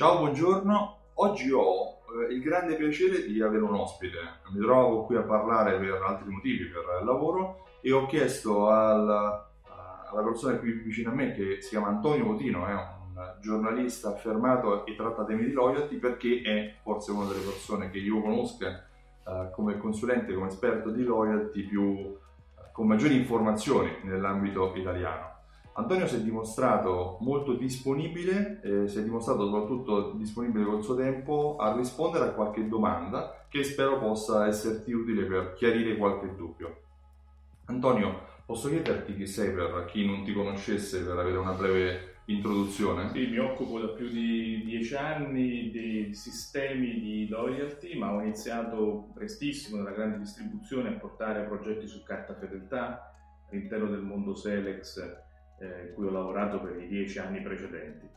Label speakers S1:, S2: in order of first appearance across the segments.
S1: Ciao, buongiorno. Oggi ho eh, il grande piacere di avere un ospite. Mi trovo qui a parlare per altri motivi, per lavoro, e ho chiesto al, alla persona qui vicino a me, che si chiama Antonio Motino, è un giornalista affermato e tratta temi di loyalty, perché è forse una delle persone che io conosca eh, come consulente, come esperto di loyalty, più, eh, con maggiori informazioni nell'ambito italiano. Antonio si è dimostrato molto disponibile, eh, si è dimostrato soprattutto disponibile col suo tempo a rispondere a qualche domanda che spero possa esserti utile per chiarire qualche dubbio. Antonio, posso chiederti chi sei per chi non ti conoscesse, per avere una breve introduzione?
S2: Sì, mi occupo da più di dieci anni di sistemi di loyalty, ma ho iniziato prestissimo nella grande distribuzione a portare progetti su carta fedeltà all'interno del mondo Selex eh, in cui ho lavorato per i dieci anni precedenti.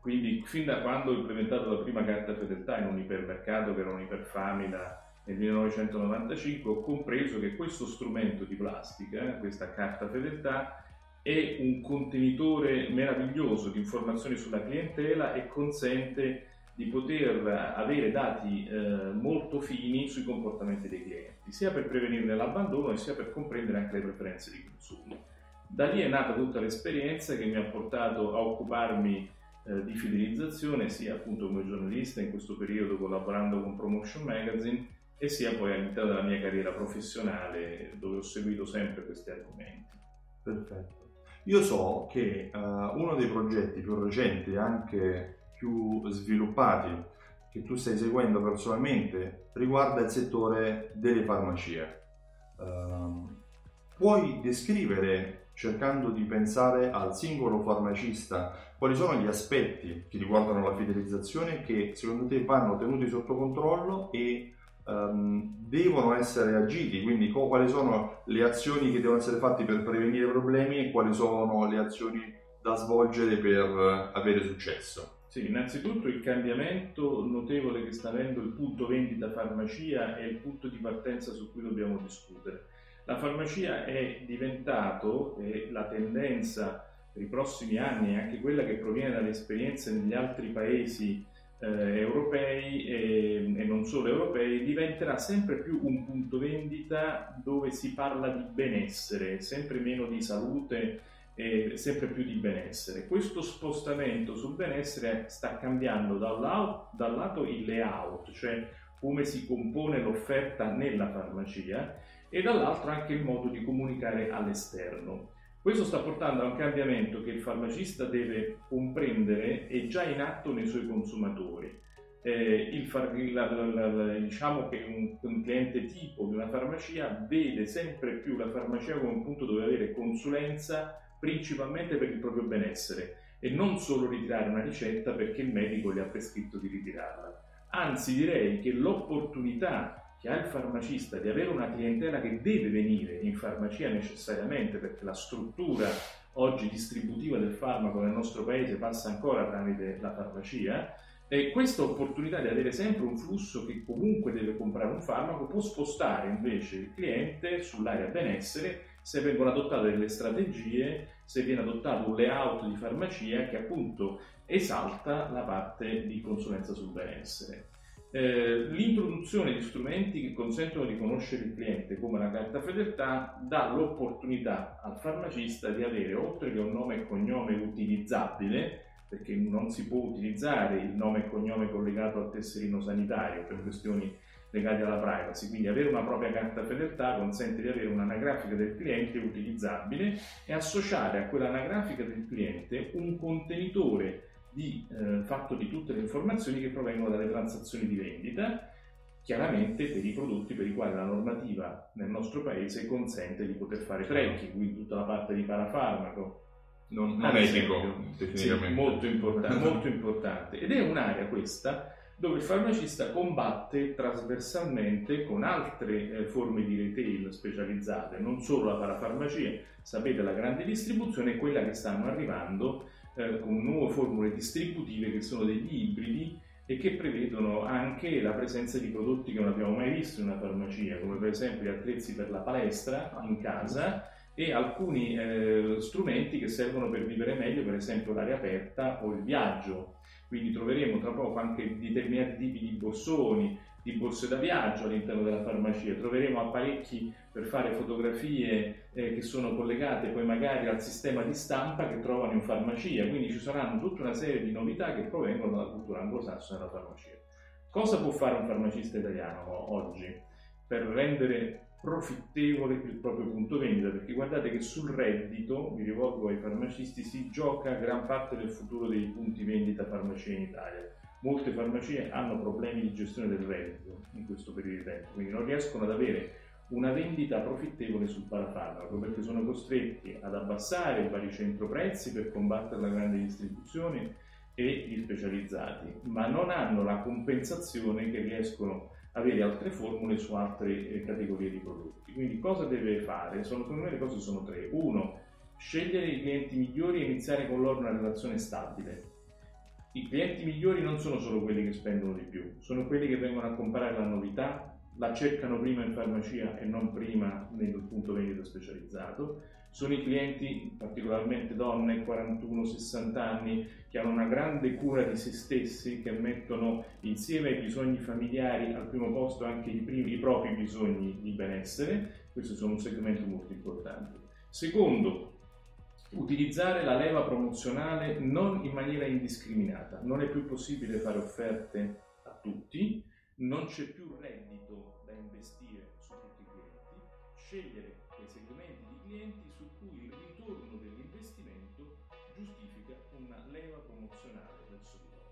S2: Quindi fin da quando ho implementato la prima carta fedeltà in un ipermercato che era un iperfamila nel 1995 ho compreso che questo strumento di plastica, questa carta fedeltà, è un contenitore meraviglioso di informazioni sulla clientela e consente di poter avere dati eh, molto fini sui comportamenti dei clienti, sia per prevenirne l'abbandono sia per comprendere anche le preferenze di consumo. Da lì è nata tutta l'esperienza che mi ha portato a occuparmi eh, di fidelizzazione, sia appunto come giornalista in questo periodo collaborando con Promotion Magazine e sia poi all'interno della mia carriera professionale dove ho seguito sempre questi argomenti.
S1: Perfetto. Io so che uh, uno dei progetti più recenti e anche più sviluppati che tu stai seguendo personalmente riguarda il settore delle farmacie. Uh, puoi descrivere cercando di pensare al singolo farmacista. Quali sono gli aspetti che riguardano la fidelizzazione che secondo te vanno tenuti sotto controllo e um, devono essere agiti, quindi co- quali sono le azioni che devono essere fatte per prevenire problemi e quali sono le azioni da svolgere per avere successo.
S2: Sì, innanzitutto il cambiamento notevole che sta avendo il punto vendita farmacia è il punto di partenza su cui dobbiamo discutere la farmacia è diventato, e la tendenza per i prossimi anni anche quella che proviene dalle esperienze negli altri paesi eh, europei e, e, non solo europei, diventerà sempre più un punto vendita dove si parla di benessere, sempre meno di salute e sempre più di benessere. Questo spostamento sul benessere sta cambiando dal lato il layout, cioè come si compone l'offerta nella farmacia e dall'altro anche il modo di comunicare all'esterno. Questo sta portando a un cambiamento che il farmacista deve comprendere e già in atto nei suoi consumatori. Eh, far, la, la, la, diciamo che un, un, cliente tipo di una farmacia vede sempre più la farmacia come un punto dove avere consulenza principalmente per il proprio benessere e non solo ritirare una ricetta perché il medico gli ha prescritto di ritirarla. Anzi direi che l'opportunità che ha il farmacista di avere una clientela che deve venire in farmacia necessariamente perché la struttura oggi distributiva del farmaco nel nostro paese passa ancora tramite la farmacia e questa opportunità di avere sempre un flusso che comunque deve comprare un farmaco può spostare invece il cliente sull'area benessere se vengono adottate delle strategie, se viene adottato un layout di farmacia che appunto esalta la parte di consulenza sul benessere. Eh, l'introduzione di strumenti che consentono di conoscere il cliente come la carta fedeltà dà l'opportunità al farmacista di avere oltre che un nome e cognome utilizzabile perché non si può utilizzare il nome e cognome collegato al tesserino sanitario per questioni legate alla privacy, quindi avere una propria carta fedeltà consente di avere un'anagrafica del cliente utilizzabile e associare a quell'anagrafica del cliente un contenitore di, eh, fatto di tutte le informazioni che provengono dalle transazioni di vendita, chiaramente per i prodotti per i quali la normativa nel nostro paese consente di poter fare tracking, quindi tutta la parte di parafarmaco.
S1: Non, non etico,
S2: sì, molto, importante, molto importante. Ed è un'area questa dove il farmacista combatte trasversalmente con altre eh, forme di retail specializzate, non solo la parafarmacia, sapete la grande distribuzione è quella che stanno arrivando eh, con nuove formule distributive che sono degli ibridi e che prevedono anche la presenza di prodotti che non abbiamo mai visto in una farmacia, come per esempio gli attrezzi per la palestra in casa e alcuni eh, strumenti che servono per vivere meglio, per esempio l'aria aperta o il viaggio. Quindi troveremo tra poco anche determinati tipi di borsoni, di borse da viaggio all'interno della farmacia, troveremo apparecchi per fare fotografie eh, che sono collegate poi magari al sistema di stampa che trovano in farmacia, quindi ci saranno tutta una serie di novità che provengono dalla cultura anglosassone della farmacia. Cosa può fare un farmacista italiano oggi per rendere profittevole il proprio punto vendita? Perché guardate che sul reddito, mi rivolgo ai farmacisti, si gioca gran parte del futuro dei punti vendita farmacia in Italia. Molte farmacie hanno problemi di gestione del reddito in questo periodo di tempo, quindi non riescono ad avere una vendita profittevole sul parafarmaco perché sono costretti ad abbassare i vari centro prezzi per combattere la grande distribuzione e gli specializzati, ma non hanno la compensazione che riescono a avere altre formule su altre eh, categorie di prodotti. Quindi cosa deve fare? Sono, secondo me le cose sono tre. Uno, scegliere i clienti migliori e iniziare con loro una relazione stabile. I clienti migliori non sono solo quelli che spendono di più, sono quelli che vengono a comprare la novità, la cercano prima in farmacia e non prima nel punto vendita specializzato. Sono i clienti, particolarmente donne 41-60 anni, che hanno una grande cura di se stessi, che mettono insieme ai bisogni familiari al primo posto anche i, primi, i propri bisogni di benessere. Questo sono un segmento molto importante. Secondo, utilizzare la leva promozionale non in maniera indiscriminata. Non è più possibile fare offerte a tutti, non c'è più reddito da investire su tutti i clienti, scegliere quei segmenti di clienti su cui il ritorno dell'investimento giustifica una leva promozionale di loro.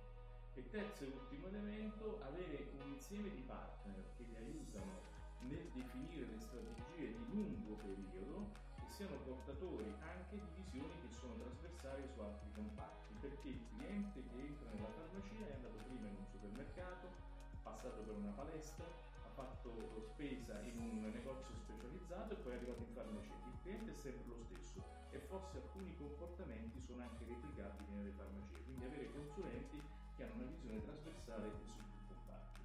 S2: E terzo e ultimo elemento, avere un insieme di partner che vi aiutano nel definire le strategie di lungo periodo e siano portatori anche di visioni che sono trasversali su altri comparti, perché il cliente che entra nella farmacia è andato prima in un supermercato, passato per una palestra, fatto spesa in un negozio specializzato e poi è arrivato in farmacia. Il cliente è sempre lo stesso e forse alcuni comportamenti sono anche replicabili nelle farmacie, quindi avere consulenti che hanno una visione trasversale su più comparti.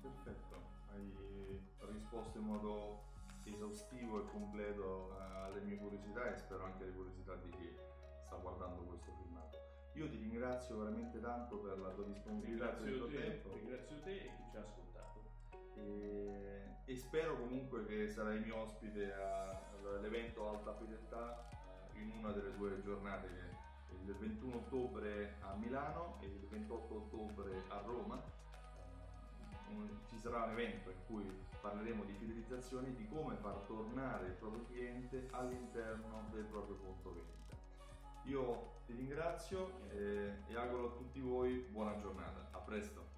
S1: Perfetto, hai risposto in modo esaustivo e completo eh, alle mie curiosità e spero anche alle curiosità di chi sta guardando questo filmato. Io ti ringrazio veramente tanto per la tua disponibilità
S2: e il tuo tempo. Ringrazio te e chi ci ha ascoltato.
S1: E, e spero comunque che sarai mio ospite all'evento Alta Fedeltà eh, in una delle due giornate che il 21 ottobre a Milano e il 28 ottobre a Roma. Eh, ci sarà un evento in cui parleremo di fidelizzazione e di come far tornare il proprio cliente all'interno del proprio punto vendita. Io ti ringrazio e, e auguro a tutti voi buona giornata. A presto.